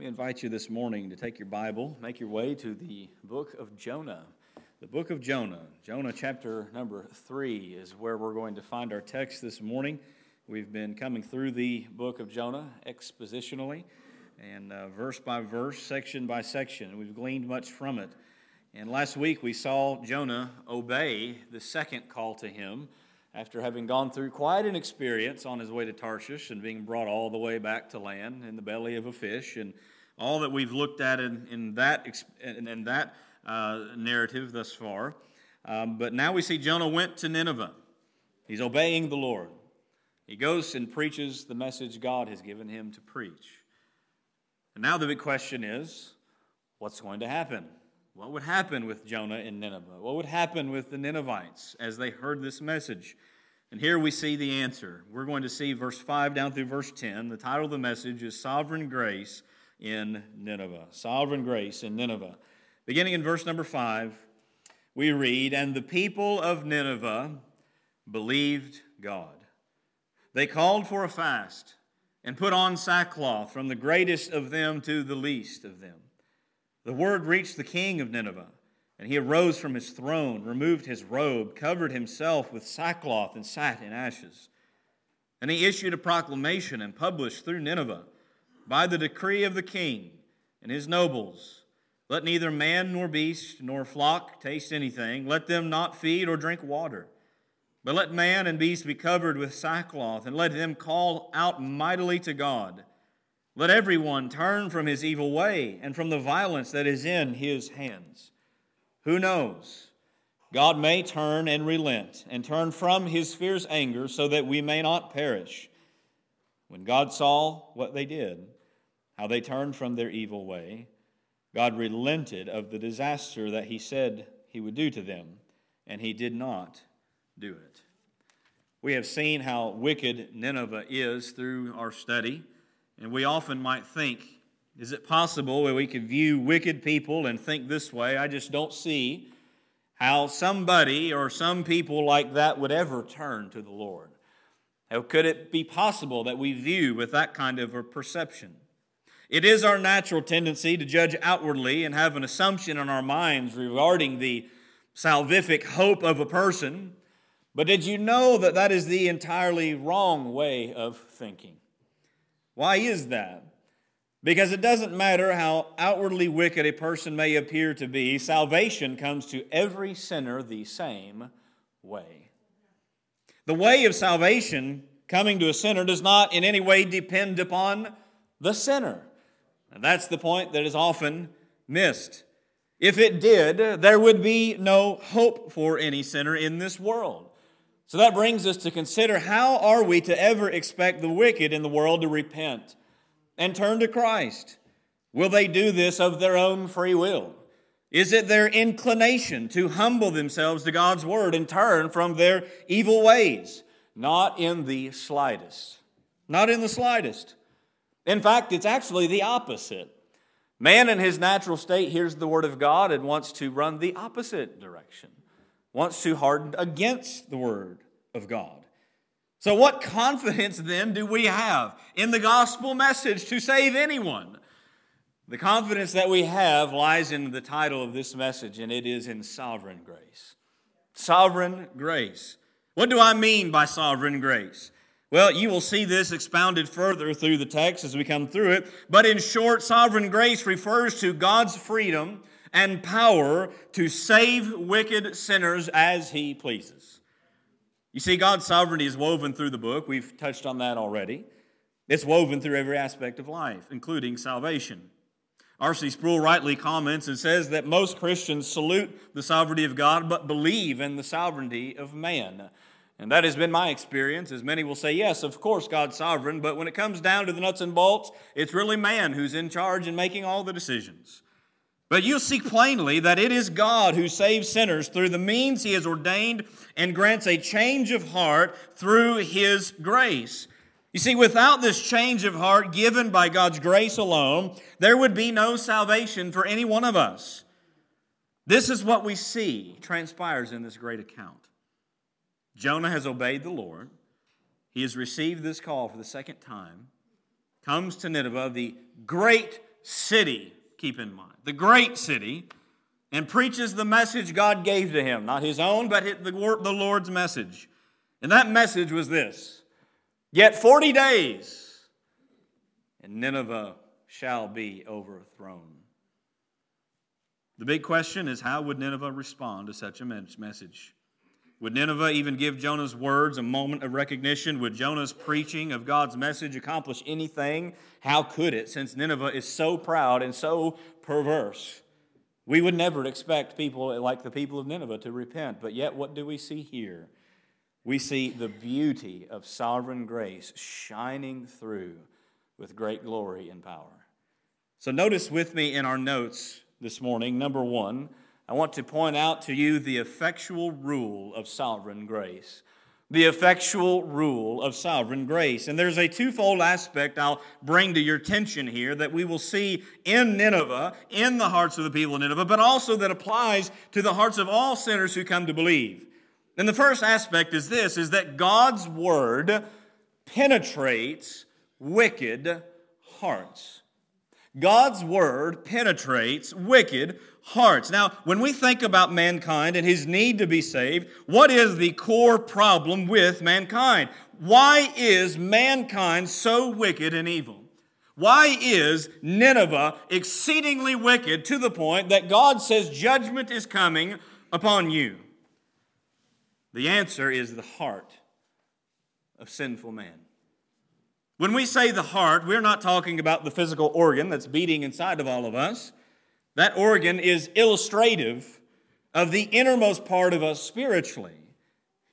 me invite you this morning to take your Bible, make your way to the book of Jonah. The book of Jonah. Jonah chapter number three is where we're going to find our text this morning. We've been coming through the book of Jonah expositionally and uh, verse by verse, section by section. We've gleaned much from it. And last week we saw Jonah obey the second call to him after having gone through quite an experience on his way to Tarshish and being brought all the way back to land in the belly of a fish, and all that we've looked at in, in that, in, in that uh, narrative thus far. Um, but now we see Jonah went to Nineveh. He's obeying the Lord. He goes and preaches the message God has given him to preach. And now the big question is what's going to happen? What would happen with Jonah in Nineveh? What would happen with the Ninevites as they heard this message? And here we see the answer. We're going to see verse 5 down through verse 10. The title of the message is Sovereign Grace in Nineveh. Sovereign Grace in Nineveh. Beginning in verse number 5, we read, And the people of Nineveh believed God. They called for a fast and put on sackcloth from the greatest of them to the least of them. The word reached the king of Nineveh, and he arose from his throne, removed his robe, covered himself with sackcloth, and sat in ashes. And he issued a proclamation and published through Nineveh, by the decree of the king and his nobles Let neither man nor beast nor flock taste anything, let them not feed or drink water. But let man and beast be covered with sackcloth, and let them call out mightily to God. Let everyone turn from his evil way and from the violence that is in his hands. Who knows? God may turn and relent and turn from his fierce anger so that we may not perish. When God saw what they did, how they turned from their evil way, God relented of the disaster that he said he would do to them, and he did not do it. We have seen how wicked Nineveh is through our study. And we often might think, is it possible that we could view wicked people and think this way? I just don't see how somebody or some people like that would ever turn to the Lord. How could it be possible that we view with that kind of a perception? It is our natural tendency to judge outwardly and have an assumption in our minds regarding the salvific hope of a person. But did you know that that is the entirely wrong way of thinking? Why is that? Because it doesn't matter how outwardly wicked a person may appear to be, salvation comes to every sinner the same way. The way of salvation coming to a sinner does not in any way depend upon the sinner. And that's the point that is often missed. If it did, there would be no hope for any sinner in this world. So that brings us to consider how are we to ever expect the wicked in the world to repent and turn to Christ? Will they do this of their own free will? Is it their inclination to humble themselves to God's word and turn from their evil ways? Not in the slightest. Not in the slightest. In fact, it's actually the opposite. Man in his natural state hears the word of God and wants to run the opposite direction wants to harden against the word of God. So, what confidence then do we have in the gospel message to save anyone? The confidence that we have lies in the title of this message, and it is in sovereign grace. Sovereign grace. What do I mean by sovereign grace? Well, you will see this expounded further through the text as we come through it. But in short, sovereign grace refers to God's freedom and power to save wicked sinners as he pleases. You see, God's sovereignty is woven through the book. We've touched on that already. It's woven through every aspect of life, including salvation. R.C. Sproul rightly comments and says that most Christians salute the sovereignty of God but believe in the sovereignty of man. And that has been my experience, as many will say, yes, of course, God's sovereign, but when it comes down to the nuts and bolts, it's really man who's in charge and making all the decisions. But you see plainly that it is God who saves sinners through the means he has ordained and grants a change of heart through his grace. You see, without this change of heart given by God's grace alone, there would be no salvation for any one of us. This is what we see transpires in this great account. Jonah has obeyed the Lord. He has received this call for the second time, comes to Nineveh, the great city, keep in mind, the great city, and preaches the message God gave to him, not his own, but the Lord's message. And that message was this Yet 40 days, and Nineveh shall be overthrown. The big question is how would Nineveh respond to such a message? Would Nineveh even give Jonah's words a moment of recognition? Would Jonah's preaching of God's message accomplish anything? How could it, since Nineveh is so proud and so perverse? We would never expect people like the people of Nineveh to repent, but yet what do we see here? We see the beauty of sovereign grace shining through with great glory and power. So, notice with me in our notes this morning, number one, I want to point out to you the effectual rule of sovereign grace. The effectual rule of sovereign grace. And there's a twofold aspect I'll bring to your attention here that we will see in Nineveh, in the hearts of the people of Nineveh, but also that applies to the hearts of all sinners who come to believe. And the first aspect is this is that God's word penetrates wicked hearts. God's word penetrates wicked hearts. Now, when we think about mankind and his need to be saved, what is the core problem with mankind? Why is mankind so wicked and evil? Why is Nineveh exceedingly wicked to the point that God says judgment is coming upon you? The answer is the heart of sinful man. When we say the heart, we're not talking about the physical organ that's beating inside of all of us. That organ is illustrative of the innermost part of us spiritually.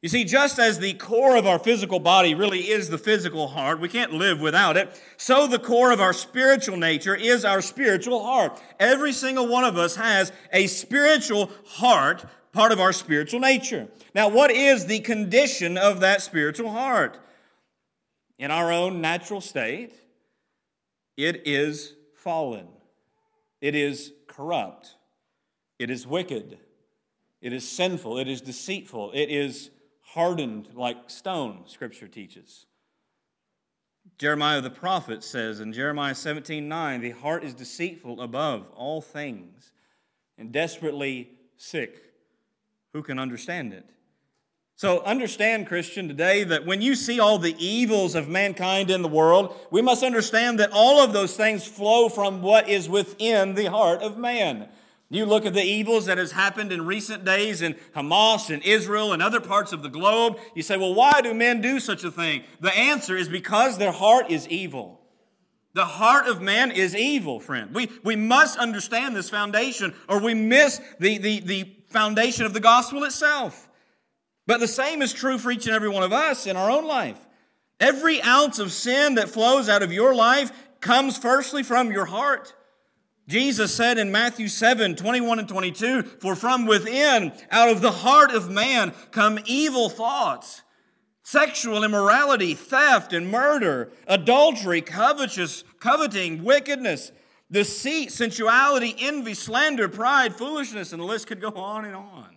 You see, just as the core of our physical body really is the physical heart, we can't live without it, so the core of our spiritual nature is our spiritual heart. Every single one of us has a spiritual heart, part of our spiritual nature. Now, what is the condition of that spiritual heart? in our own natural state, it is fallen. It is corrupt. It is wicked. It is sinful. It is deceitful. It is hardened like stone, Scripture teaches. Jeremiah the prophet says in Jeremiah 17 9, the heart is deceitful above all things and desperately sick. Who can understand it? So understand, Christian, today that when you see all the evils of mankind in the world, we must understand that all of those things flow from what is within the heart of man. You look at the evils that has happened in recent days in Hamas and Israel and other parts of the globe. You say, well, why do men do such a thing? The answer is because their heart is evil. The heart of man is evil, friend. We, we must understand this foundation or we miss the, the, the foundation of the gospel itself. But the same is true for each and every one of us in our own life. Every ounce of sin that flows out of your life comes firstly from your heart. Jesus said in Matthew 7 21 and 22, For from within, out of the heart of man, come evil thoughts, sexual immorality, theft and murder, adultery, covetous, coveting, wickedness, deceit, sensuality, envy, slander, pride, foolishness, and the list could go on and on.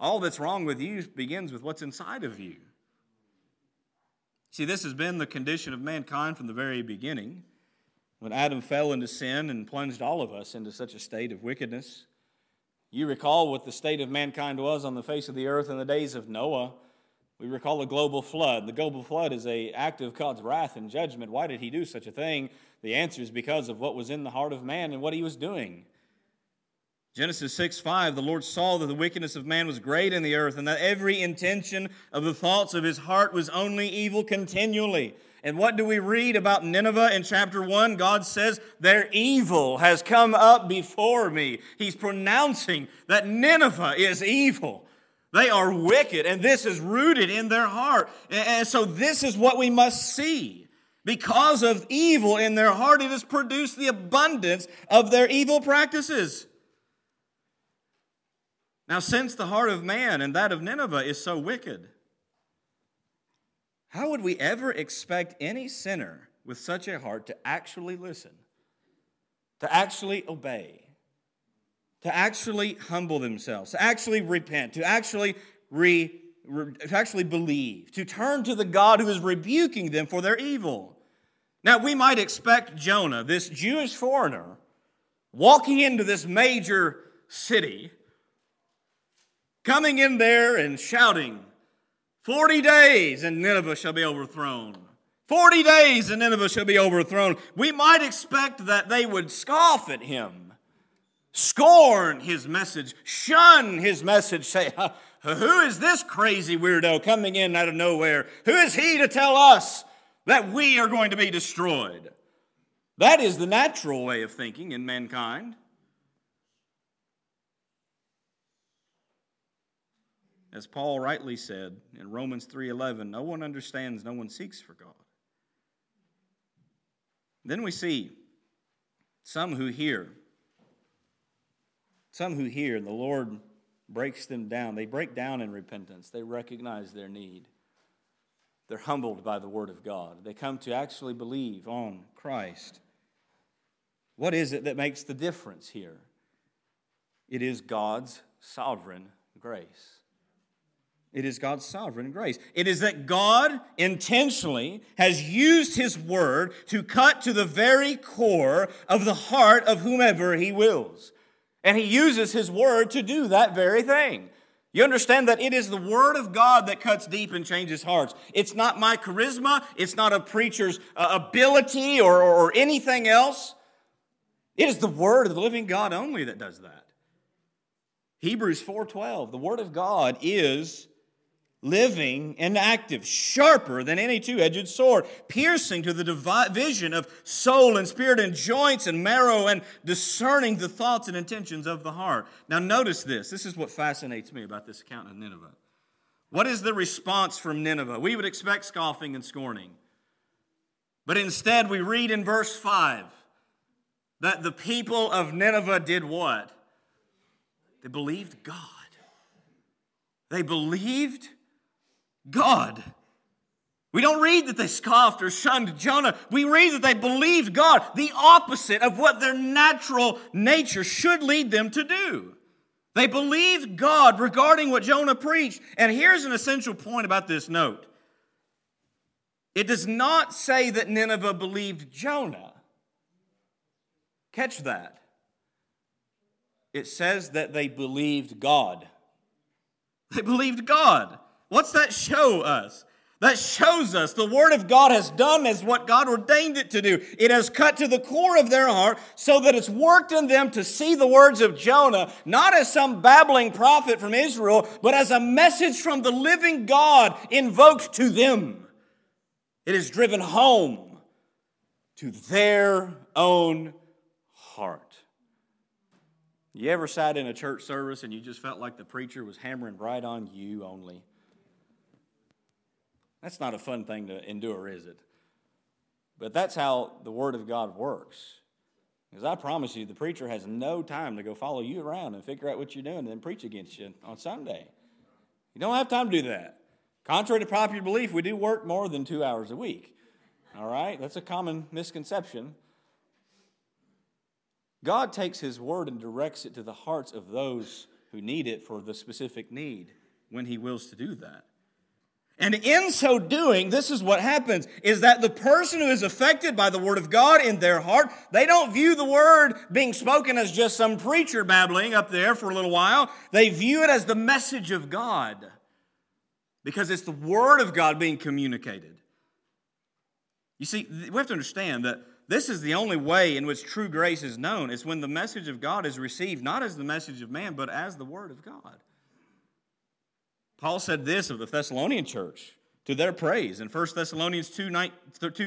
All that's wrong with you begins with what's inside of you. See, this has been the condition of mankind from the very beginning. When Adam fell into sin and plunged all of us into such a state of wickedness, you recall what the state of mankind was on the face of the earth in the days of Noah. We recall the global flood. The global flood is a act of God's wrath and judgment. Why did he do such a thing? The answer is because of what was in the heart of man and what he was doing. Genesis 6 5, the Lord saw that the wickedness of man was great in the earth, and that every intention of the thoughts of his heart was only evil continually. And what do we read about Nineveh in chapter 1? God says, Their evil has come up before me. He's pronouncing that Nineveh is evil. They are wicked, and this is rooted in their heart. And so, this is what we must see. Because of evil in their heart, it has produced the abundance of their evil practices. Now, since the heart of man and that of Nineveh is so wicked, how would we ever expect any sinner with such a heart to actually listen, to actually obey, to actually humble themselves, to actually repent, to actually re, re, to actually believe, to turn to the God who is rebuking them for their evil? Now, we might expect Jonah, this Jewish foreigner, walking into this major city, coming in there and shouting, 40 days and Nineveh shall be overthrown. 40 days and Nineveh shall be overthrown. We might expect that they would scoff at him, scorn his message, shun his message, say, Who is this crazy weirdo coming in out of nowhere? Who is he to tell us that we are going to be destroyed? That is the natural way of thinking in mankind. As Paul rightly said in Romans 3:11, no one understands, no one seeks for God. Then we see some who hear. Some who hear, and the Lord breaks them down. They break down in repentance. They recognize their need. They're humbled by the Word of God. They come to actually believe on Christ. What is it that makes the difference here? It is God's sovereign grace. It is God's sovereign grace. It is that God intentionally has used His word to cut to the very core of the heart of whomever He wills. And He uses His word to do that very thing. You understand that it is the Word of God that cuts deep and changes hearts. It's not my charisma, it's not a preacher's uh, ability or, or, or anything else. It is the Word of the living God only that does that. Hebrews 4:12, the Word of God is living and active, sharper than any two edged sword, piercing to the division of soul and spirit and joints and marrow, and discerning the thoughts and intentions of the heart. Now, notice this. This is what fascinates me about this account of Nineveh. What is the response from Nineveh? We would expect scoffing and scorning. But instead, we read in verse 5 that the people of Nineveh did what? They believed God. They believed God. We don't read that they scoffed or shunned Jonah. We read that they believed God, the opposite of what their natural nature should lead them to do. They believed God regarding what Jonah preached. And here's an essential point about this note it does not say that Nineveh believed Jonah. Catch that. It says that they believed God. They believed God. What's that show us? That shows us the Word of God has done as what God ordained it to do. It has cut to the core of their heart so that it's worked in them to see the words of Jonah not as some babbling prophet from Israel, but as a message from the living God invoked to them. It is driven home to their own heart. You ever sat in a church service and you just felt like the preacher was hammering right on you only? That's not a fun thing to endure, is it? But that's how the Word of God works. Because I promise you, the preacher has no time to go follow you around and figure out what you're doing and then preach against you on Sunday. You don't have time to do that. Contrary to popular belief, we do work more than two hours a week. All right? That's a common misconception. God takes His Word and directs it to the hearts of those who need it for the specific need when He wills to do that. And in so doing, this is what happens is that the person who is affected by the word of God in their heart, they don't view the word being spoken as just some preacher babbling up there for a little while. They view it as the message of God because it's the word of God being communicated. You see, we have to understand that this is the only way in which true grace is known. It's when the message of God is received not as the message of man, but as the word of God. Paul said this of the Thessalonian church to their praise in 1 Thessalonians 2,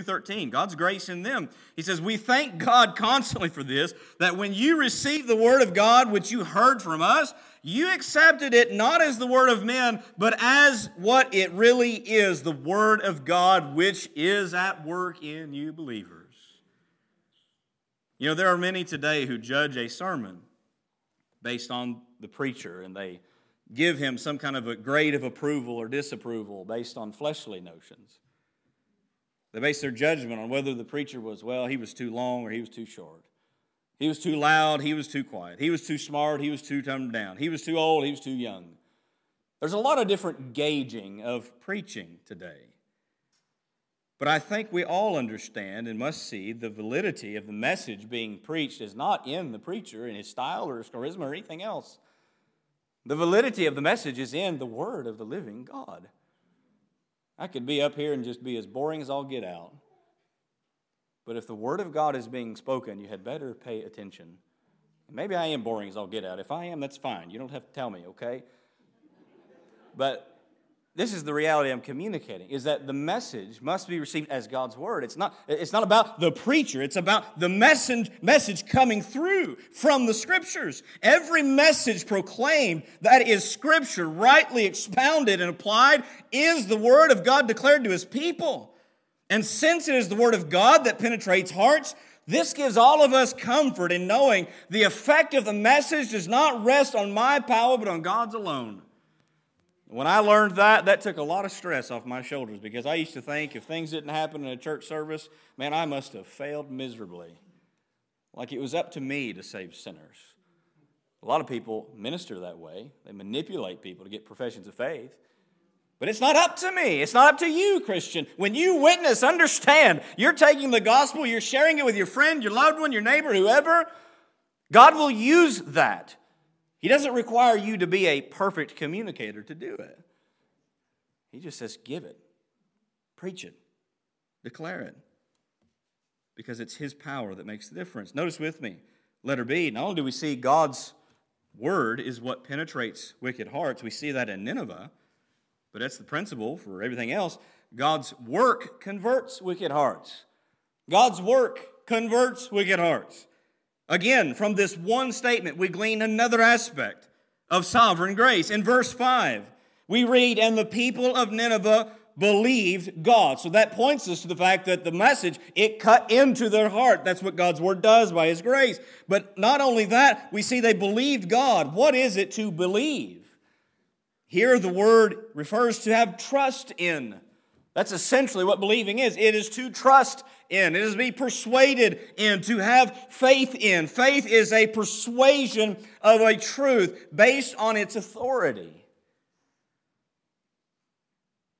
13. God's grace in them. He says, We thank God constantly for this, that when you received the word of God, which you heard from us, you accepted it not as the word of men, but as what it really is the word of God, which is at work in you believers. You know, there are many today who judge a sermon based on the preacher, and they give him some kind of a grade of approval or disapproval based on fleshly notions. They base their judgment on whether the preacher was, well, he was too long or he was too short. He was too loud, he was too quiet. He was too smart, he was too dumbed down. He was too old, he was too young. There's a lot of different gauging of preaching today. But I think we all understand and must see the validity of the message being preached is not in the preacher, in his style or his charisma or anything else. The validity of the message is in the word of the living God. I could be up here and just be as boring as I'll get out. But if the word of God is being spoken, you had better pay attention. Maybe I am boring as I'll get out. If I am, that's fine. You don't have to tell me, okay? But this is the reality I'm communicating is that the message must be received as God's word. It's not, it's not about the preacher, it's about the message, message coming through from the scriptures. Every message proclaimed that is scripture, rightly expounded and applied, is the word of God declared to his people. And since it is the word of God that penetrates hearts, this gives all of us comfort in knowing the effect of the message does not rest on my power, but on God's alone. When I learned that, that took a lot of stress off my shoulders because I used to think if things didn't happen in a church service, man, I must have failed miserably. Like it was up to me to save sinners. A lot of people minister that way, they manipulate people to get professions of faith. But it's not up to me. It's not up to you, Christian. When you witness, understand, you're taking the gospel, you're sharing it with your friend, your loved one, your neighbor, whoever. God will use that. He doesn't require you to be a perfect communicator to do it. He just says, give it, preach it, declare it, because it's His power that makes the difference. Notice with me, letter B, not only do we see God's word is what penetrates wicked hearts, we see that in Nineveh, but that's the principle for everything else. God's work converts wicked hearts. God's work converts wicked hearts. Again, from this one statement, we glean another aspect of sovereign grace. In verse 5, we read, And the people of Nineveh believed God. So that points us to the fact that the message, it cut into their heart. That's what God's word does by his grace. But not only that, we see they believed God. What is it to believe? Here, the word refers to have trust in. That's essentially what believing is it is to trust in, it is to be persuaded in, to have faith in. Faith is a persuasion of a truth based on its authority.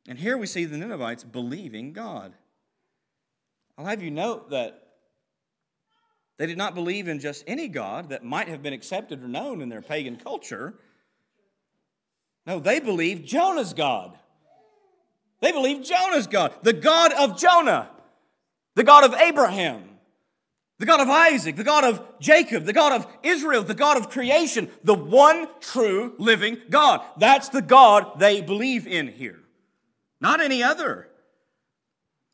And here we see the Ninevites believing God. I'll have you note that they did not believe in just any God that might have been accepted or known in their pagan culture. No, they believed Jonah's God. They believe Jonah's God, the God of Jonah the God of Abraham, the God of Isaac, the God of Jacob, the God of Israel, the God of creation, the one true living God. That's the God they believe in here, not any other.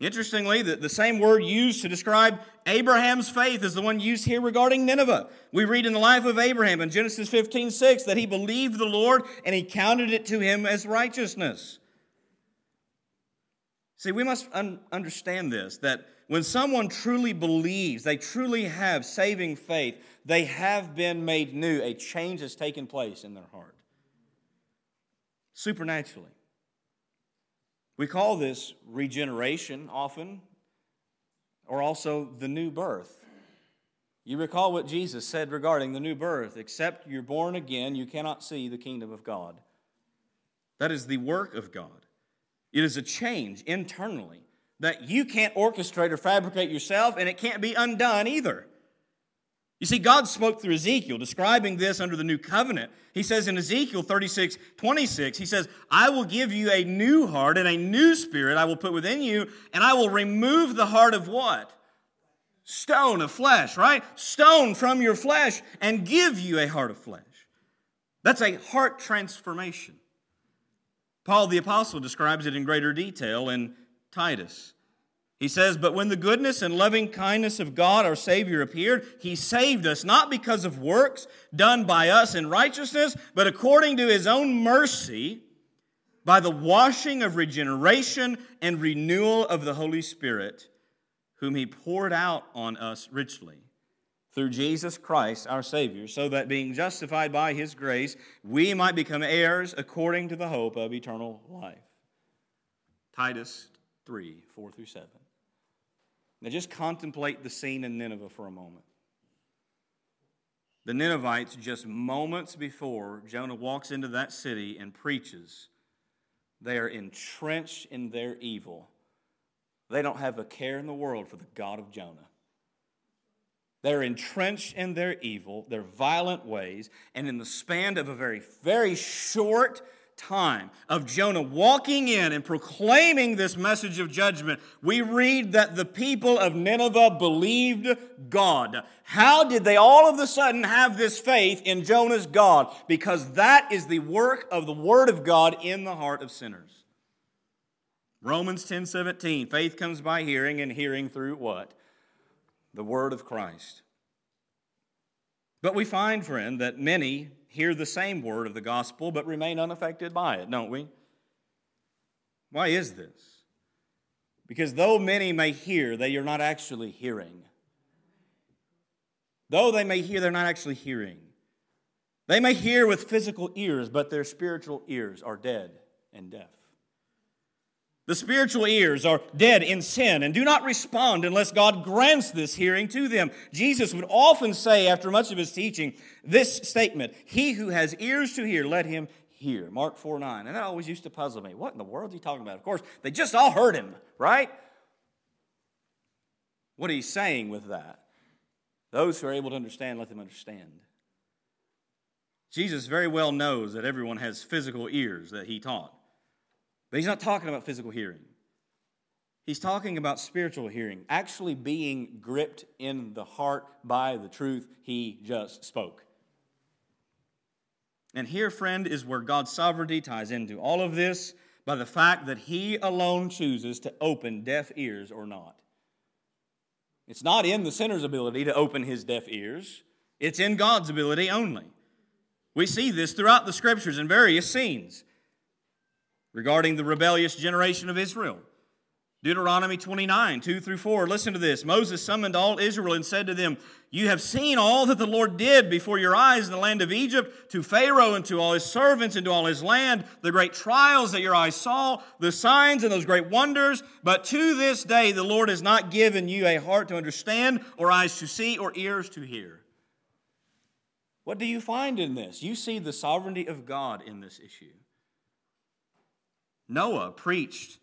Interestingly, the, the same word used to describe Abraham's faith is the one used here regarding Nineveh. We read in the life of Abraham in Genesis 15 6 that he believed the Lord and he counted it to him as righteousness. See, we must un- understand this that when someone truly believes, they truly have saving faith, they have been made new. A change has taken place in their heart. Supernaturally. We call this regeneration often, or also the new birth. You recall what Jesus said regarding the new birth except you're born again, you cannot see the kingdom of God. That is the work of God. It is a change internally that you can't orchestrate or fabricate yourself, and it can't be undone either. You see, God spoke through Ezekiel, describing this under the new covenant. He says in Ezekiel 36, 26, He says, I will give you a new heart and a new spirit I will put within you, and I will remove the heart of what? Stone of flesh, right? Stone from your flesh and give you a heart of flesh. That's a heart transformation. Paul the Apostle describes it in greater detail in Titus. He says, But when the goodness and loving kindness of God our Savior appeared, He saved us, not because of works done by us in righteousness, but according to His own mercy, by the washing of regeneration and renewal of the Holy Spirit, whom He poured out on us richly through Jesus Christ our Savior, so that being justified by His grace, we might become heirs according to the hope of eternal life. Titus 3 4 through 7. Now just contemplate the scene in Nineveh for a moment. The Ninevites, just moments before Jonah walks into that city and preaches, they are entrenched in their evil. they don't have a care in the world for the God of Jonah. They're entrenched in their evil, their violent ways, and in the span of a very, very short time of Jonah walking in and proclaiming this message of judgment, we read that the people of Nineveh believed God. How did they all of a sudden have this faith in Jonah's God? Because that is the work of the Word of God in the heart of sinners. Romans 10 17, faith comes by hearing, and hearing through what? The Word of Christ. But we find, friend, that many hear the same word of the gospel but remain unaffected by it, don't we? Why is this? Because though many may hear, they are not actually hearing. Though they may hear, they're not actually hearing. They may hear with physical ears, but their spiritual ears are dead and deaf. The spiritual ears are dead in sin and do not respond unless God grants this hearing to them. Jesus would often say, after much of his teaching, this statement He who has ears to hear, let him hear. Mark 4 9. And that always used to puzzle me. What in the world is he talking about? Of course, they just all heard him, right? What he's saying with that? Those who are able to understand, let them understand. Jesus very well knows that everyone has physical ears that he taught. But he's not talking about physical hearing. He's talking about spiritual hearing, actually being gripped in the heart by the truth he just spoke. And here, friend, is where God's sovereignty ties into all of this by the fact that he alone chooses to open deaf ears or not. It's not in the sinner's ability to open his deaf ears, it's in God's ability only. We see this throughout the scriptures in various scenes regarding the rebellious generation of Israel. Deuteronomy 29, 2 through 4. Listen to this. Moses summoned all Israel and said to them, You have seen all that the Lord did before your eyes in the land of Egypt, to Pharaoh and to all his servants and to all his land, the great trials that your eyes saw, the signs and those great wonders. But to this day the Lord has not given you a heart to understand, or eyes to see, or ears to hear. What do you find in this? You see the sovereignty of God in this issue. Noah preached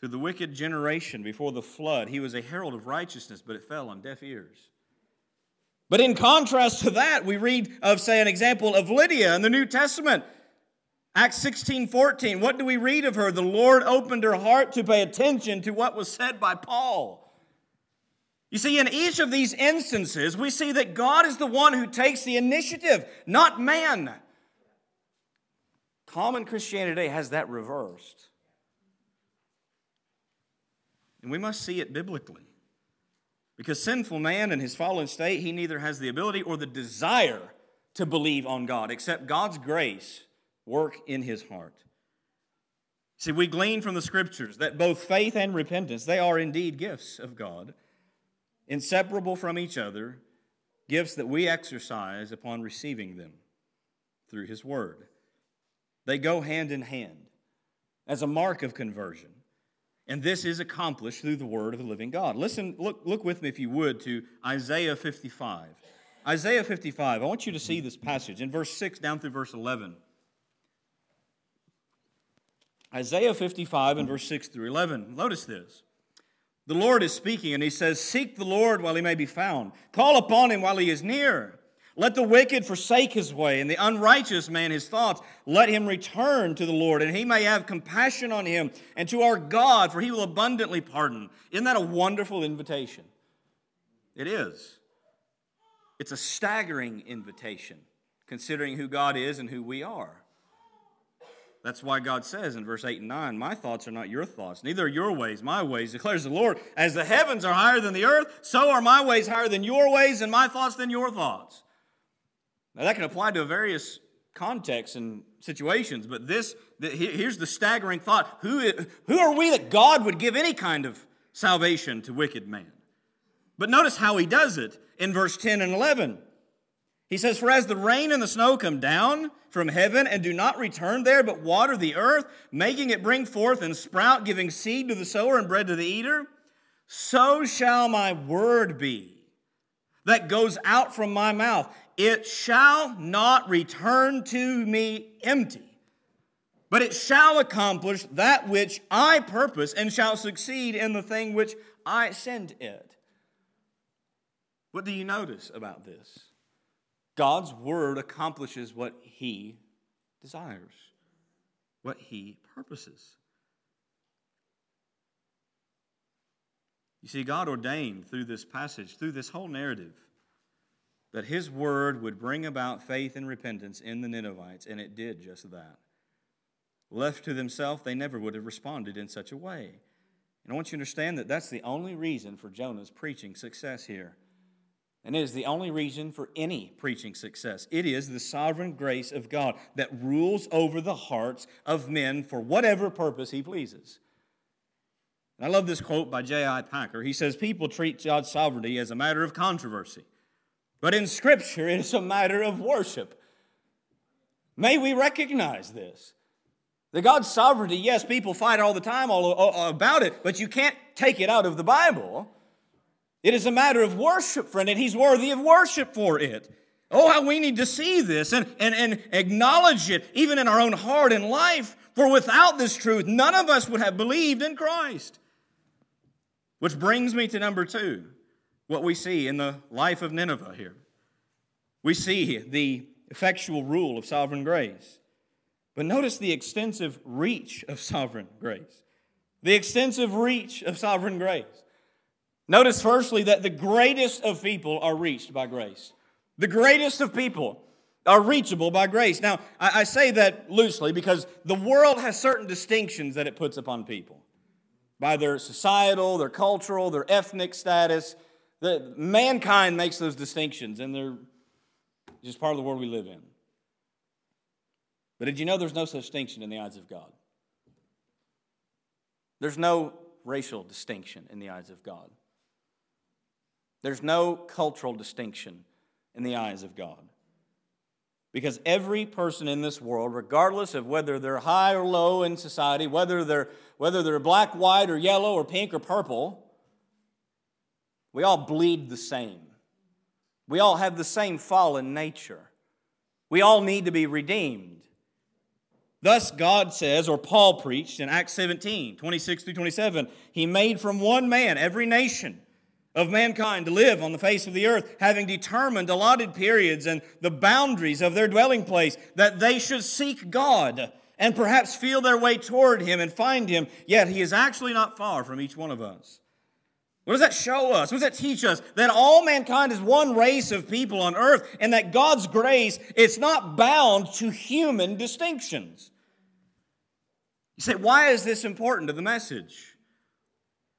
to the wicked generation before the flood. He was a herald of righteousness, but it fell on deaf ears. But in contrast to that, we read of, say, an example of Lydia in the New Testament. Acts 16 14. What do we read of her? The Lord opened her heart to pay attention to what was said by Paul. You see, in each of these instances, we see that God is the one who takes the initiative, not man. Common Christianity today has that reversed. And we must see it biblically. Because sinful man in his fallen state, he neither has the ability or the desire to believe on God, except God's grace work in his heart. See, we glean from the scriptures that both faith and repentance, they are indeed gifts of God, inseparable from each other, gifts that we exercise upon receiving them through his word. They go hand in hand as a mark of conversion. And this is accomplished through the word of the living God. Listen, look, look with me, if you would, to Isaiah 55. Isaiah 55, I want you to see this passage in verse 6 down through verse 11. Isaiah 55 and verse 6 through 11. Notice this. The Lord is speaking, and he says, Seek the Lord while he may be found, call upon him while he is near. Let the wicked forsake his way, and the unrighteous man his thoughts. Let him return to the Lord, and he may have compassion on him, and to our God, for he will abundantly pardon. Isn't that a wonderful invitation? It is. It's a staggering invitation, considering who God is and who we are. That's why God says in verse 8 and 9, My thoughts are not your thoughts, neither are your ways my ways, declares the Lord. As the heavens are higher than the earth, so are my ways higher than your ways, and my thoughts than your thoughts. Now, that can apply to various contexts and situations, but this, here's the staggering thought who, who are we that God would give any kind of salvation to wicked man? But notice how he does it in verse 10 and 11. He says, For as the rain and the snow come down from heaven and do not return there, but water the earth, making it bring forth and sprout, giving seed to the sower and bread to the eater, so shall my word be that goes out from my mouth. It shall not return to me empty, but it shall accomplish that which I purpose and shall succeed in the thing which I send it. What do you notice about this? God's word accomplishes what he desires, what he purposes. You see, God ordained through this passage, through this whole narrative, that his word would bring about faith and repentance in the Ninevites, and it did just that. Left to themselves, they never would have responded in such a way. And I want you to understand that that's the only reason for Jonah's preaching success here. And it is the only reason for any preaching success. It is the sovereign grace of God that rules over the hearts of men for whatever purpose he pleases. And I love this quote by J.I. Packer. He says, People treat God's sovereignty as a matter of controversy. But in Scripture, it is a matter of worship. May we recognize this. The God's sovereignty, yes, people fight all the time all, all, about it, but you can't take it out of the Bible. It is a matter of worship, friend, and He's worthy of worship for it. Oh, how we need to see this and, and, and acknowledge it, even in our own heart and life. For without this truth, none of us would have believed in Christ. Which brings me to number two what we see in the life of Nineveh here. We see the effectual rule of sovereign grace. But notice the extensive reach of sovereign grace. The extensive reach of sovereign grace. Notice, firstly, that the greatest of people are reached by grace. The greatest of people are reachable by grace. Now, I, say that loosely because the world has certain distinctions that it puts upon people by their societal, their cultural, their ethnic status. The, mankind makes those distinctions, and they're just part of the world we live in. But did you know there's no such distinction in the eyes of God? There's no racial distinction in the eyes of God. There's no cultural distinction in the eyes of God. Because every person in this world, regardless of whether they're high or low in society, whether they're, whether they're black, white, or yellow, or pink, or purple, we all bleed the same. We all have the same fallen nature. We all need to be redeemed. Thus, God says, or Paul preached in Acts 17 26 through 27, He made from one man every nation of mankind to live on the face of the earth, having determined allotted periods and the boundaries of their dwelling place, that they should seek God and perhaps feel their way toward Him and find Him, yet He is actually not far from each one of us. What does that show us? What does that teach us? That all mankind is one race of people on earth, and that God's grace is not bound to human distinctions. You say, why is this important to the message?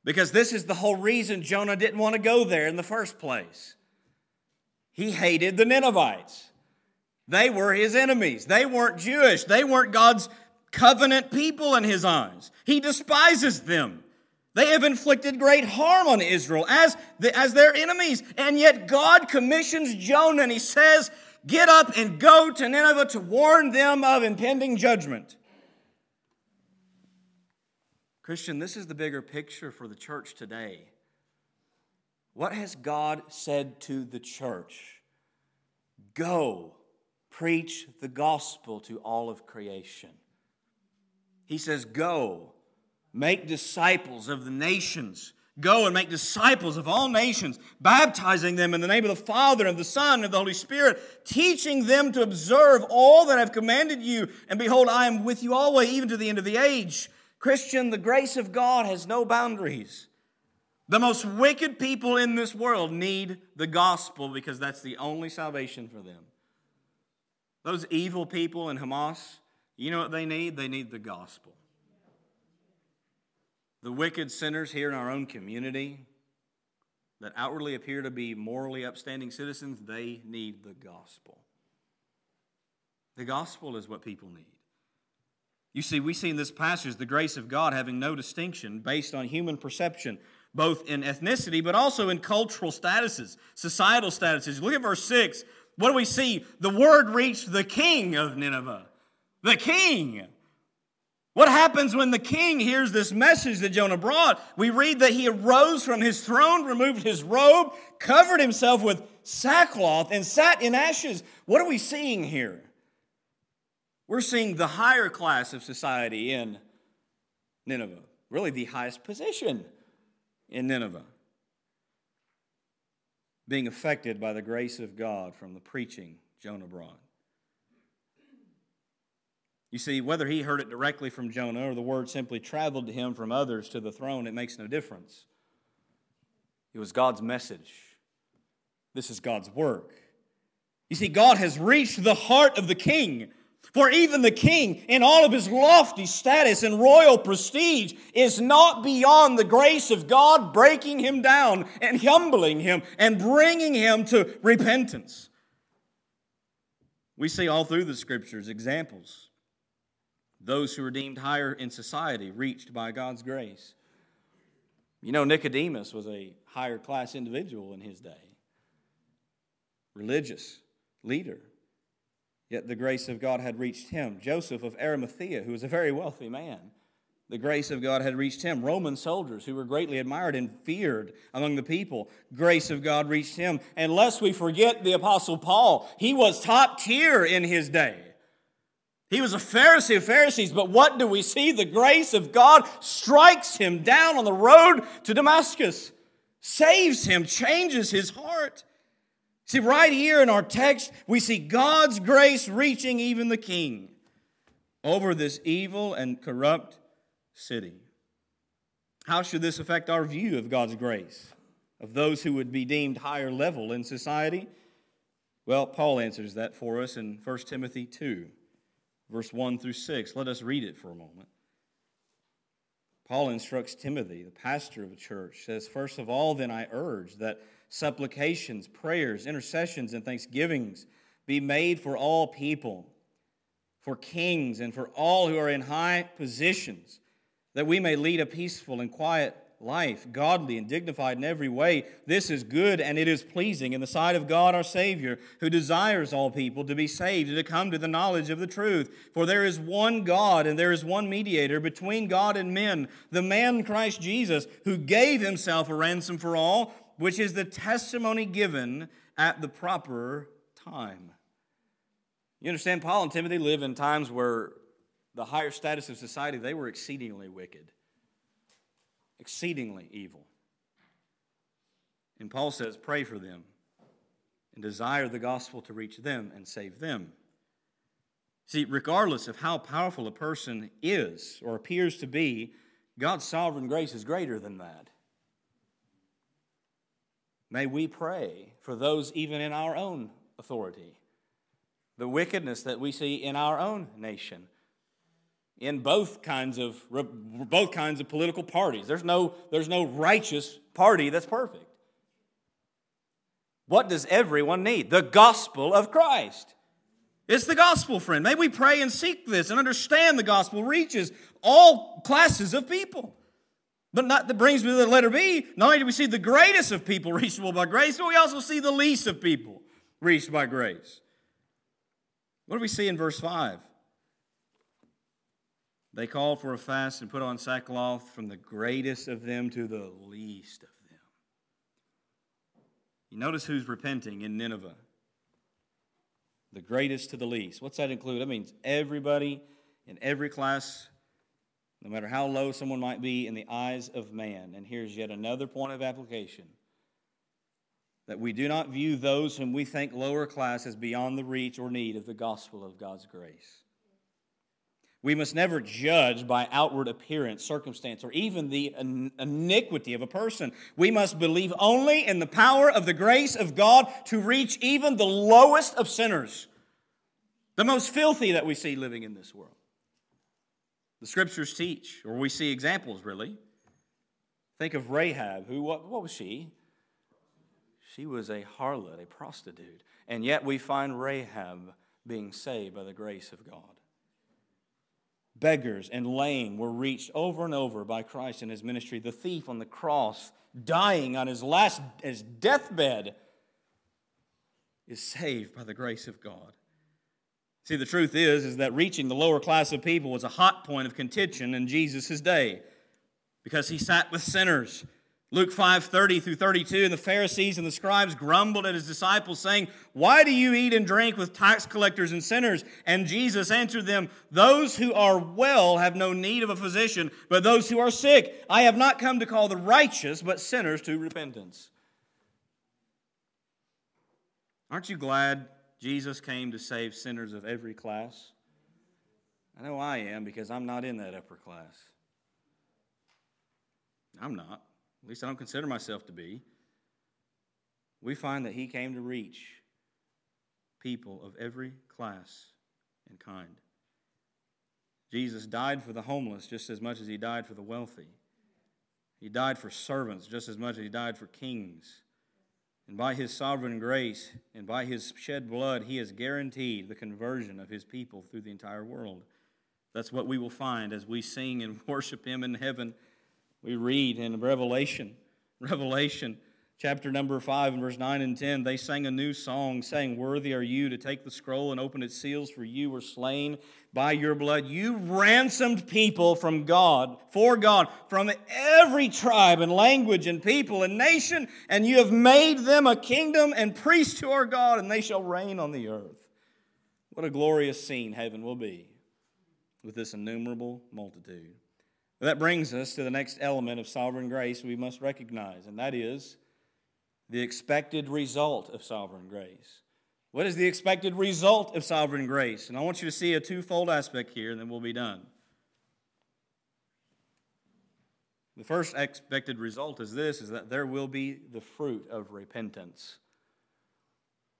Because this is the whole reason Jonah didn't want to go there in the first place. He hated the Ninevites. They were his enemies. They weren't Jewish. They weren't God's covenant people in his eyes. He despises them. They have inflicted great harm on Israel as, the, as their enemies. And yet God commissions Jonah and he says, Get up and go to Nineveh to warn them of impending judgment. Christian, this is the bigger picture for the church today. What has God said to the church? Go, preach the gospel to all of creation. He says, Go, make disciples of the nations. Go and make disciples of all nations, baptizing them in the name of the Father and the Son and the Holy Spirit, teaching them to observe all that I've commanded you. And behold, I am with you always, even to the end of the age. Christian, the grace of God has no boundaries. The most wicked people in this world need the gospel because that's the only salvation for them. Those evil people in Hamas, you know what they need? They need the gospel. The wicked sinners here in our own community that outwardly appear to be morally upstanding citizens, they need the gospel. The gospel is what people need. You see, we see in this passage the grace of God having no distinction based on human perception, both in ethnicity but also in cultural statuses, societal statuses. Look at verse 6. What do we see? The word reached the king of Nineveh. The king. What happens when the king hears this message that Jonah brought? We read that he arose from his throne, removed his robe, covered himself with sackcloth, and sat in ashes. What are we seeing here? We're seeing the higher class of society in Nineveh, really the highest position in Nineveh, being affected by the grace of God from the preaching Jonah brought. You see, whether he heard it directly from Jonah or the word simply traveled to him from others to the throne, it makes no difference. It was God's message. This is God's work. You see, God has reached the heart of the king. For even the king, in all of his lofty status and royal prestige, is not beyond the grace of God breaking him down and humbling him and bringing him to repentance. We see all through the scriptures examples. Those who are deemed higher in society reached by God's grace. You know, Nicodemus was a higher class individual in his day, religious leader. Yet the grace of God had reached him. Joseph of Arimathea, who was a very wealthy man, the grace of God had reached him. Roman soldiers who were greatly admired and feared among the people, grace of God reached him. And lest we forget the Apostle Paul, he was top tier in his day. He was a Pharisee of Pharisees, but what do we see? The grace of God strikes him down on the road to Damascus, saves him, changes his heart. See, right here in our text, we see God's grace reaching even the king over this evil and corrupt city. How should this affect our view of God's grace, of those who would be deemed higher level in society? Well, Paul answers that for us in 1 Timothy 2, verse 1 through 6. Let us read it for a moment. Paul instructs Timothy, the pastor of a church, says, First of all, then I urge that supplications, prayers, intercessions, and thanksgivings be made for all people, for kings, and for all who are in high positions, that we may lead a peaceful and quiet life, godly and dignified in every way. This is good and it is pleasing in the sight of God our Savior, who desires all people to be saved and to come to the knowledge of the truth. For there is one God and there is one mediator between God and men, the man Christ Jesus, who gave himself a ransom for all which is the testimony given at the proper time. You understand, Paul and Timothy live in times where the higher status of society, they were exceedingly wicked, exceedingly evil. And Paul says, pray for them and desire the gospel to reach them and save them. See, regardless of how powerful a person is or appears to be, God's sovereign grace is greater than that. May we pray for those even in our own authority. The wickedness that we see in our own nation, in both kinds of both kinds of political parties. There's no, there's no righteous party that's perfect. What does everyone need? The gospel of Christ. It's the gospel, friend. May we pray and seek this and understand the gospel reaches all classes of people. But not, that brings me to the letter B. Not only do we see the greatest of people reachable by grace, but we also see the least of people reached by grace. What do we see in verse 5? They called for a fast and put on sackcloth from the greatest of them to the least of them. You notice who's repenting in Nineveh. The greatest to the least. What's that include? That means everybody in every class no matter how low someone might be in the eyes of man. And here's yet another point of application that we do not view those whom we think lower class as beyond the reach or need of the gospel of God's grace. We must never judge by outward appearance, circumstance, or even the iniquity of a person. We must believe only in the power of the grace of God to reach even the lowest of sinners, the most filthy that we see living in this world. The scriptures teach, or we see examples really. Think of Rahab, who, what, what was she? She was a harlot, a prostitute. And yet we find Rahab being saved by the grace of God. Beggars and lame were reached over and over by Christ in his ministry. The thief on the cross, dying on his last his deathbed, is saved by the grace of God. See, the truth is, is that reaching the lower class of people was a hot point of contention in Jesus' day because he sat with sinners Luke 5 30 through 32, and the Pharisees and the scribes grumbled at his disciples, saying, Why do you eat and drink with tax collectors and sinners? And Jesus answered them, Those who are well have no need of a physician, but those who are sick. I have not come to call the righteous, but sinners to repentance. Aren't you glad Jesus came to save sinners of every class? I know I am because I'm not in that upper class. I'm not. At least I don't consider myself to be. We find that he came to reach people of every class and kind. Jesus died for the homeless just as much as he died for the wealthy. He died for servants just as much as he died for kings. And by his sovereign grace and by his shed blood, he has guaranteed the conversion of his people through the entire world. That's what we will find as we sing and worship him in heaven we read in Revelation, Revelation chapter number 5 and verse 9 and 10, they sang a new song saying, Worthy are you to take the scroll and open its seals, for you were slain by your blood. You ransomed people from God, for God, from every tribe and language and people and nation, and you have made them a kingdom and priests to our God, and they shall reign on the earth. What a glorious scene heaven will be with this innumerable multitude. That brings us to the next element of sovereign grace we must recognize, and that is the expected result of sovereign grace. What is the expected result of sovereign grace? And I want you to see a twofold aspect here, and then we'll be done. The first expected result is this is that there will be the fruit of repentance.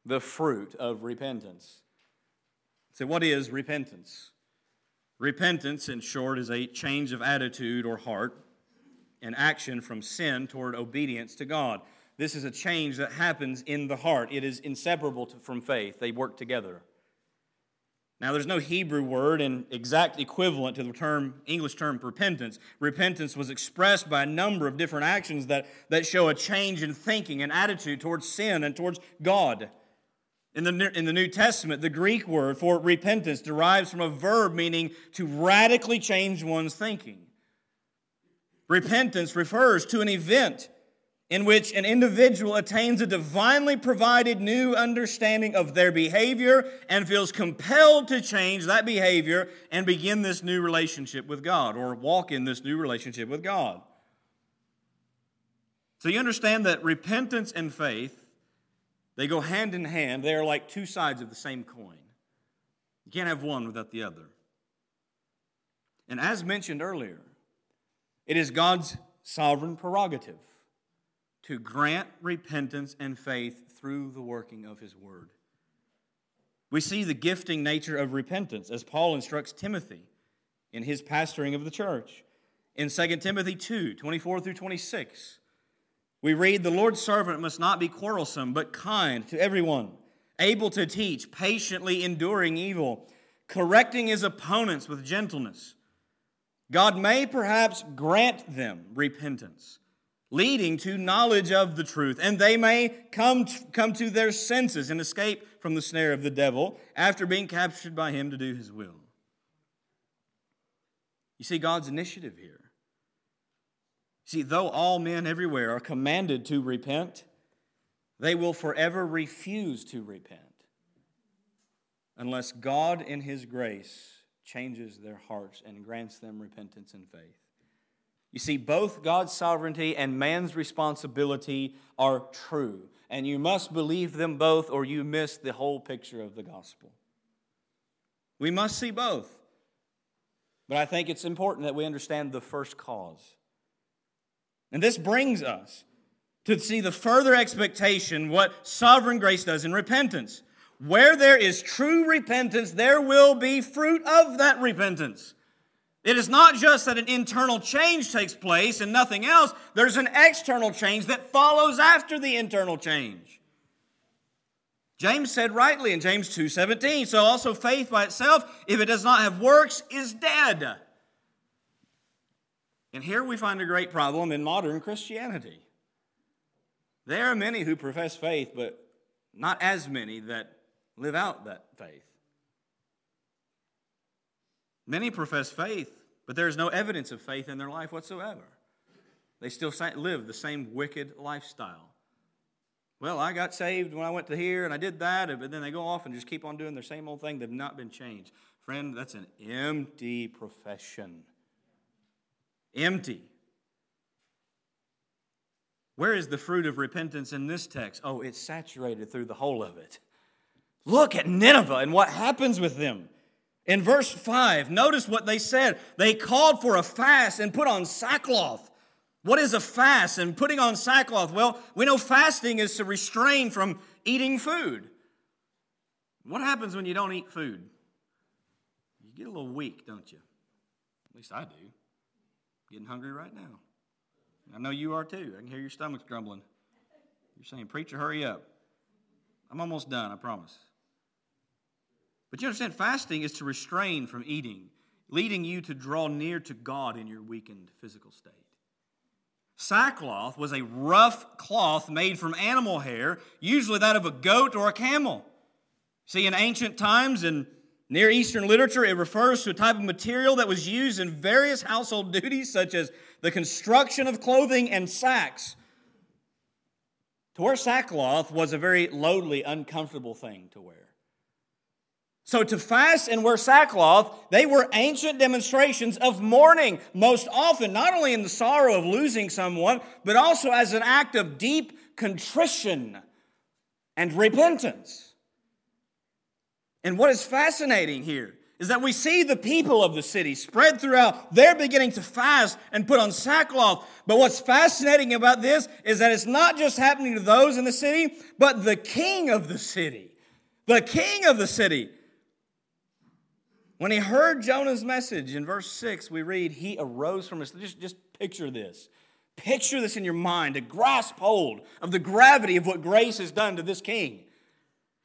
The fruit of repentance. So, what is repentance? Repentance, in short, is a change of attitude or heart and action from sin toward obedience to God. This is a change that happens in the heart. It is inseparable from faith, they work together. Now, there's no Hebrew word and exact equivalent to the term, English term repentance. Repentance was expressed by a number of different actions that, that show a change in thinking and attitude towards sin and towards God. In the, in the New Testament, the Greek word for repentance derives from a verb meaning to radically change one's thinking. Repentance refers to an event in which an individual attains a divinely provided new understanding of their behavior and feels compelled to change that behavior and begin this new relationship with God or walk in this new relationship with God. So you understand that repentance and faith they go hand in hand. They are like two sides of the same coin. You can't have one without the other. And as mentioned earlier, it is God's sovereign prerogative to grant repentance and faith through the working of His Word. We see the gifting nature of repentance as Paul instructs Timothy in his pastoring of the church. In 2 Timothy 2 24 through 26, we read, The Lord's servant must not be quarrelsome, but kind to everyone, able to teach, patiently enduring evil, correcting his opponents with gentleness. God may perhaps grant them repentance, leading to knowledge of the truth, and they may come to, come to their senses and escape from the snare of the devil after being captured by him to do his will. You see God's initiative here. See, though all men everywhere are commanded to repent, they will forever refuse to repent unless God, in His grace, changes their hearts and grants them repentance and faith. You see, both God's sovereignty and man's responsibility are true, and you must believe them both or you miss the whole picture of the gospel. We must see both. But I think it's important that we understand the first cause. And this brings us to see the further expectation what sovereign grace does in repentance. Where there is true repentance, there will be fruit of that repentance. It is not just that an internal change takes place and nothing else, there's an external change that follows after the internal change. James said rightly in James 2:17, so also faith by itself, if it does not have works, is dead. And here we find a great problem in modern Christianity. There are many who profess faith, but not as many that live out that faith. Many profess faith, but there is no evidence of faith in their life whatsoever. They still live the same wicked lifestyle. Well, I got saved when I went to here and I did that, but then they go off and just keep on doing their same old thing. They've not been changed. Friend, that's an empty profession. Empty. Where is the fruit of repentance in this text? Oh, it's saturated through the whole of it. Look at Nineveh and what happens with them. In verse 5, notice what they said. They called for a fast and put on sackcloth. What is a fast and putting on sackcloth? Well, we know fasting is to restrain from eating food. What happens when you don't eat food? You get a little weak, don't you? At least I do. Getting hungry right now. I know you are too. I can hear your stomach's grumbling. You're saying, Preacher, hurry up. I'm almost done, I promise. But you understand, fasting is to restrain from eating, leading you to draw near to God in your weakened physical state. Sackcloth was a rough cloth made from animal hair, usually that of a goat or a camel. See, in ancient times in Near Eastern literature, it refers to a type of material that was used in various household duties, such as the construction of clothing and sacks. To wear sackcloth was a very lowly, uncomfortable thing to wear. So, to fast and wear sackcloth, they were ancient demonstrations of mourning, most often, not only in the sorrow of losing someone, but also as an act of deep contrition and repentance. And what is fascinating here is that we see the people of the city spread throughout. They're beginning to fast and put on sackcloth. But what's fascinating about this is that it's not just happening to those in the city, but the king of the city. The king of the city when he heard Jonah's message in verse 6, we read, he arose from his. Just, just picture this. Picture this in your mind to grasp hold of the gravity of what grace has done to this king.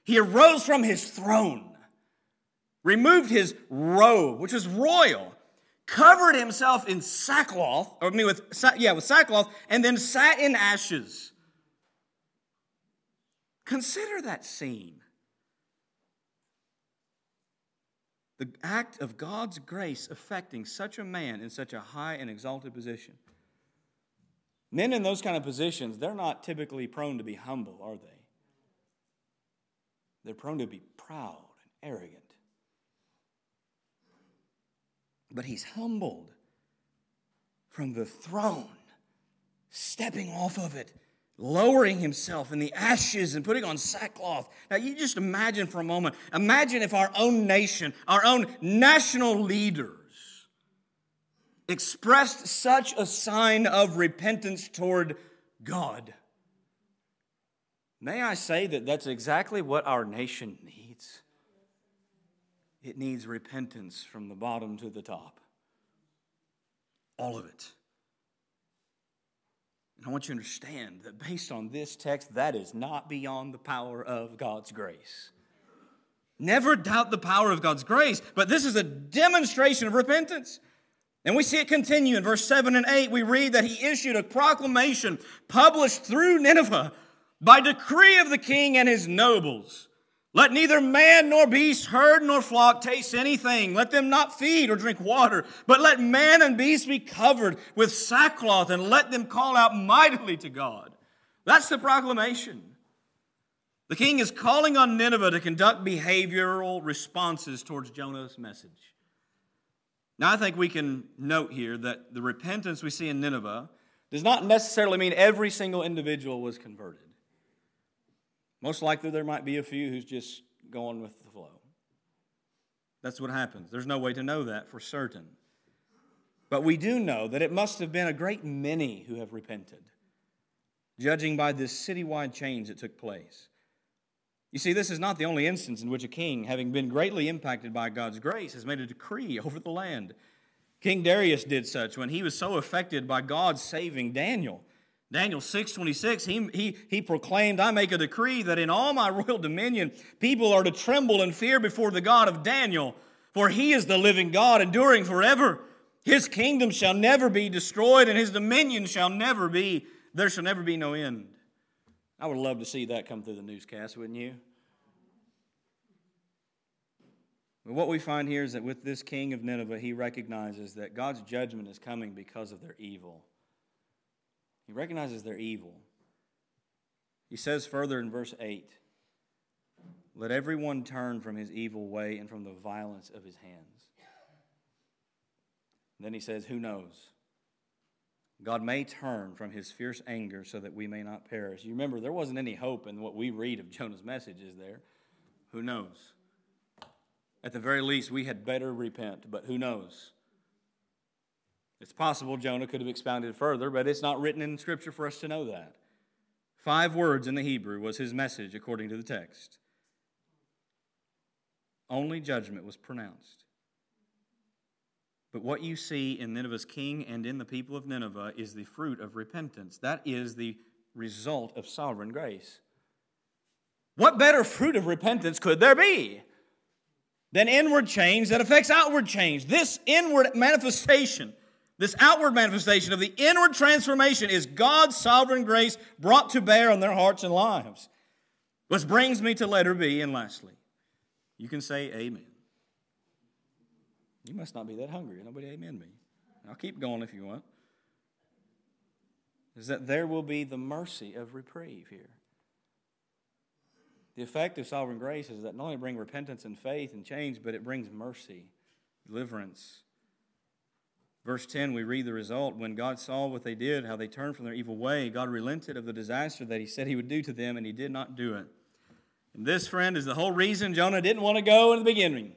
He arose from his throne, removed his robe, which was royal, covered himself in sackcloth, or I mean with yeah, with sackcloth, and then sat in ashes. Consider that scene. the act of God's grace affecting such a man in such a high and exalted position. Men in those kind of positions, they're not typically prone to be humble, are they? They're prone to be proud and arrogant. But he's humbled from the throne, stepping off of it lowering himself in the ashes and putting on sackcloth. Now, you just imagine for a moment, imagine if our own nation, our own national leaders, expressed such a sign of repentance toward God. May I say that that's exactly what our nation needs? It needs repentance from the bottom to the top. All of it. And I want you to understand that based on this text, that is not beyond the power of God's grace. Never doubt the power of God's grace, but this is a demonstration of repentance. And we see it continue in verse 7 and 8. We read that he issued a proclamation published through Nineveh by decree of the king and his nobles let neither man nor beast, herd nor flock taste anything. Let them not feed or drink water, but let man and beast be covered with sackcloth and let them call out mightily to God. That's the proclamation. The king is calling on Nineveh to conduct behavioral responses towards Jonah's message. Now, I think we can note here that the repentance we see in Nineveh does not necessarily mean every single individual was converted. Most likely, there might be a few who's just going with the flow. That's what happens. There's no way to know that for certain. But we do know that it must have been a great many who have repented, judging by this citywide change that took place. You see, this is not the only instance in which a king, having been greatly impacted by God's grace, has made a decree over the land. King Darius did such when he was so affected by God saving Daniel Daniel 6 26, he, he, he proclaimed, I make a decree that in all my royal dominion people are to tremble and fear before the God of Daniel, for he is the living God, enduring forever. His kingdom shall never be destroyed, and his dominion shall never be, there shall never be no end. I would love to see that come through the newscast, wouldn't you? But what we find here is that with this king of Nineveh, he recognizes that God's judgment is coming because of their evil. He recognizes their evil. He says further in verse 8 Let everyone turn from his evil way and from the violence of his hands. And then he says, Who knows? God may turn from his fierce anger so that we may not perish. You remember, there wasn't any hope in what we read of Jonah's message, is there? Who knows? At the very least, we had better repent, but who knows? It's possible Jonah could have expounded further, but it's not written in Scripture for us to know that. Five words in the Hebrew was his message according to the text. Only judgment was pronounced. But what you see in Nineveh's king and in the people of Nineveh is the fruit of repentance. That is the result of sovereign grace. What better fruit of repentance could there be than inward change that affects outward change? This inward manifestation, this outward manifestation of the inward transformation is God's sovereign grace brought to bear on their hearts and lives. Which brings me to letter B, and lastly, you can say amen. You must not be that hungry. Nobody amen me. I'll keep going if you want. Is that there will be the mercy of reprieve here. The effect of sovereign grace is that not only bring repentance and faith and change, but it brings mercy, deliverance. Verse 10, we read the result. When God saw what they did, how they turned from their evil way, God relented of the disaster that He said He would do to them, and He did not do it. And this, friend, is the whole reason Jonah didn't want to go in the beginning.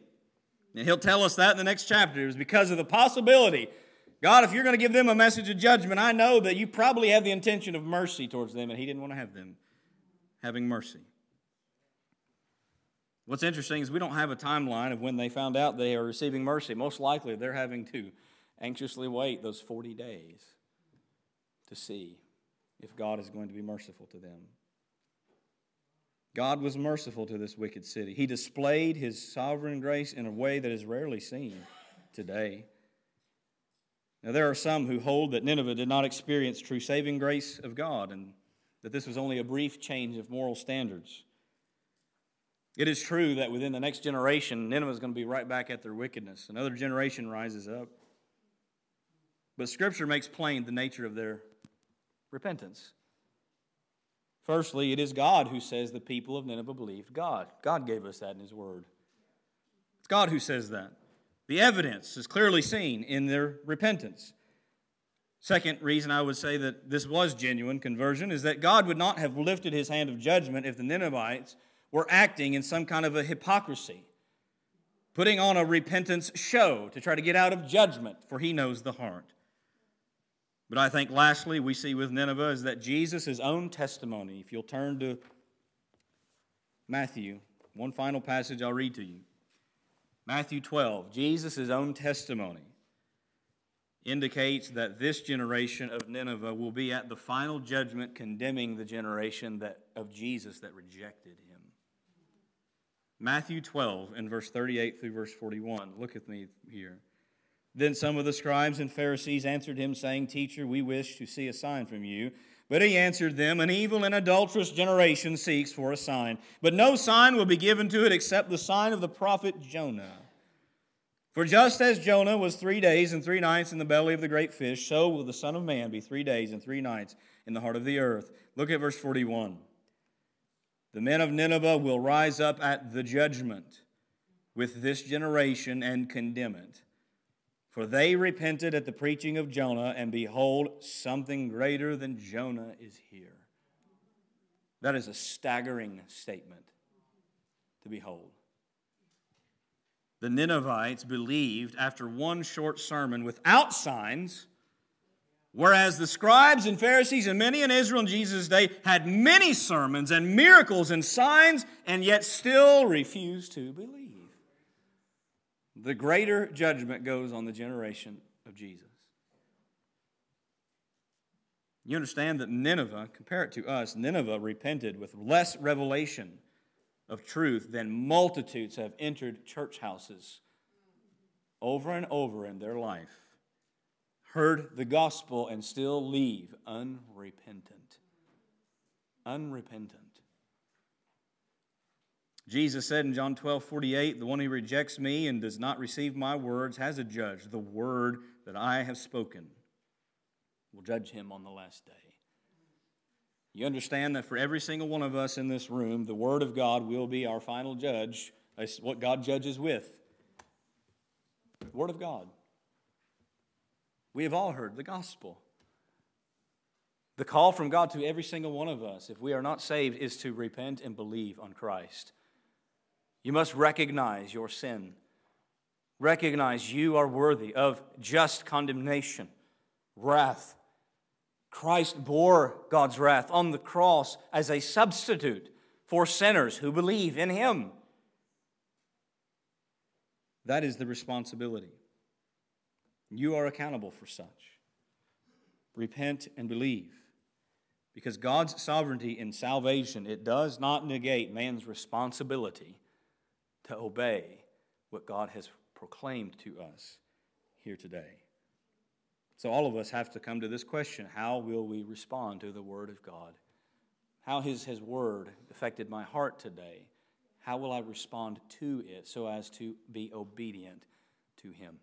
And he'll tell us that in the next chapter. It was because of the possibility. God, if you're going to give them a message of judgment, I know that you probably have the intention of mercy towards them, and he didn't want to have them having mercy. What's interesting is we don't have a timeline of when they found out they are receiving mercy. Most likely, they're having to anxiously wait those 40 days to see if God is going to be merciful to them. God was merciful to this wicked city. He displayed his sovereign grace in a way that is rarely seen today. Now, there are some who hold that Nineveh did not experience true saving grace of God and that this was only a brief change of moral standards. It is true that within the next generation, Nineveh is going to be right back at their wickedness. Another generation rises up. But Scripture makes plain the nature of their repentance. Firstly, it is God who says the people of Nineveh believed God. God gave us that in His Word. It's God who says that. The evidence is clearly seen in their repentance. Second reason I would say that this was genuine conversion is that God would not have lifted his hand of judgment if the Ninevites were acting in some kind of a hypocrisy, putting on a repentance show to try to get out of judgment, for he knows the heart. But I think lastly, we see with Nineveh is that Jesus' own testimony, if you'll turn to Matthew, one final passage I'll read to you. Matthew 12, Jesus' own testimony indicates that this generation of Nineveh will be at the final judgment condemning the generation that, of Jesus that rejected him. Matthew 12 and verse 38 through verse 41. Look at me here. Then some of the scribes and Pharisees answered him, saying, Teacher, we wish to see a sign from you. But he answered them, An evil and adulterous generation seeks for a sign, but no sign will be given to it except the sign of the prophet Jonah. For just as Jonah was three days and three nights in the belly of the great fish, so will the Son of Man be three days and three nights in the heart of the earth. Look at verse 41. The men of Nineveh will rise up at the judgment with this generation and condemn it. For they repented at the preaching of Jonah, and behold, something greater than Jonah is here. That is a staggering statement to behold. The Ninevites believed after one short sermon without signs, whereas the scribes and Pharisees and many in Israel in Jesus' day had many sermons and miracles and signs, and yet still refused to believe the greater judgment goes on the generation of Jesus. You understand that Nineveh, compare it to us, Nineveh repented with less revelation of truth than multitudes have entered church houses over and over in their life, heard the gospel, and still leave unrepentant. Unrepentant. Jesus said in John 12, 48, The one who rejects me and does not receive my words has a judge. The word that I have spoken will judge him on the last day. You understand that for every single one of us in this room, the Word of God will be our final judge. What God judges with. The Word of God. We have all heard the gospel. The call from God to every single one of us, if we are not saved, is to repent and believe on Christ. You must recognize your sin. Recognize you are worthy of just condemnation, wrath, Christ bore God's wrath on the cross as a substitute for sinners who believe in him. That is the responsibility. You are accountable for such. Repent and believe. Because God's sovereignty in salvation, it does not negate man's responsibility to obey what God has proclaimed to us here today. So, all of us have to come to this question how will we respond to the Word of God? How has His Word affected my heart today? How will I respond to it so as to be obedient to Him?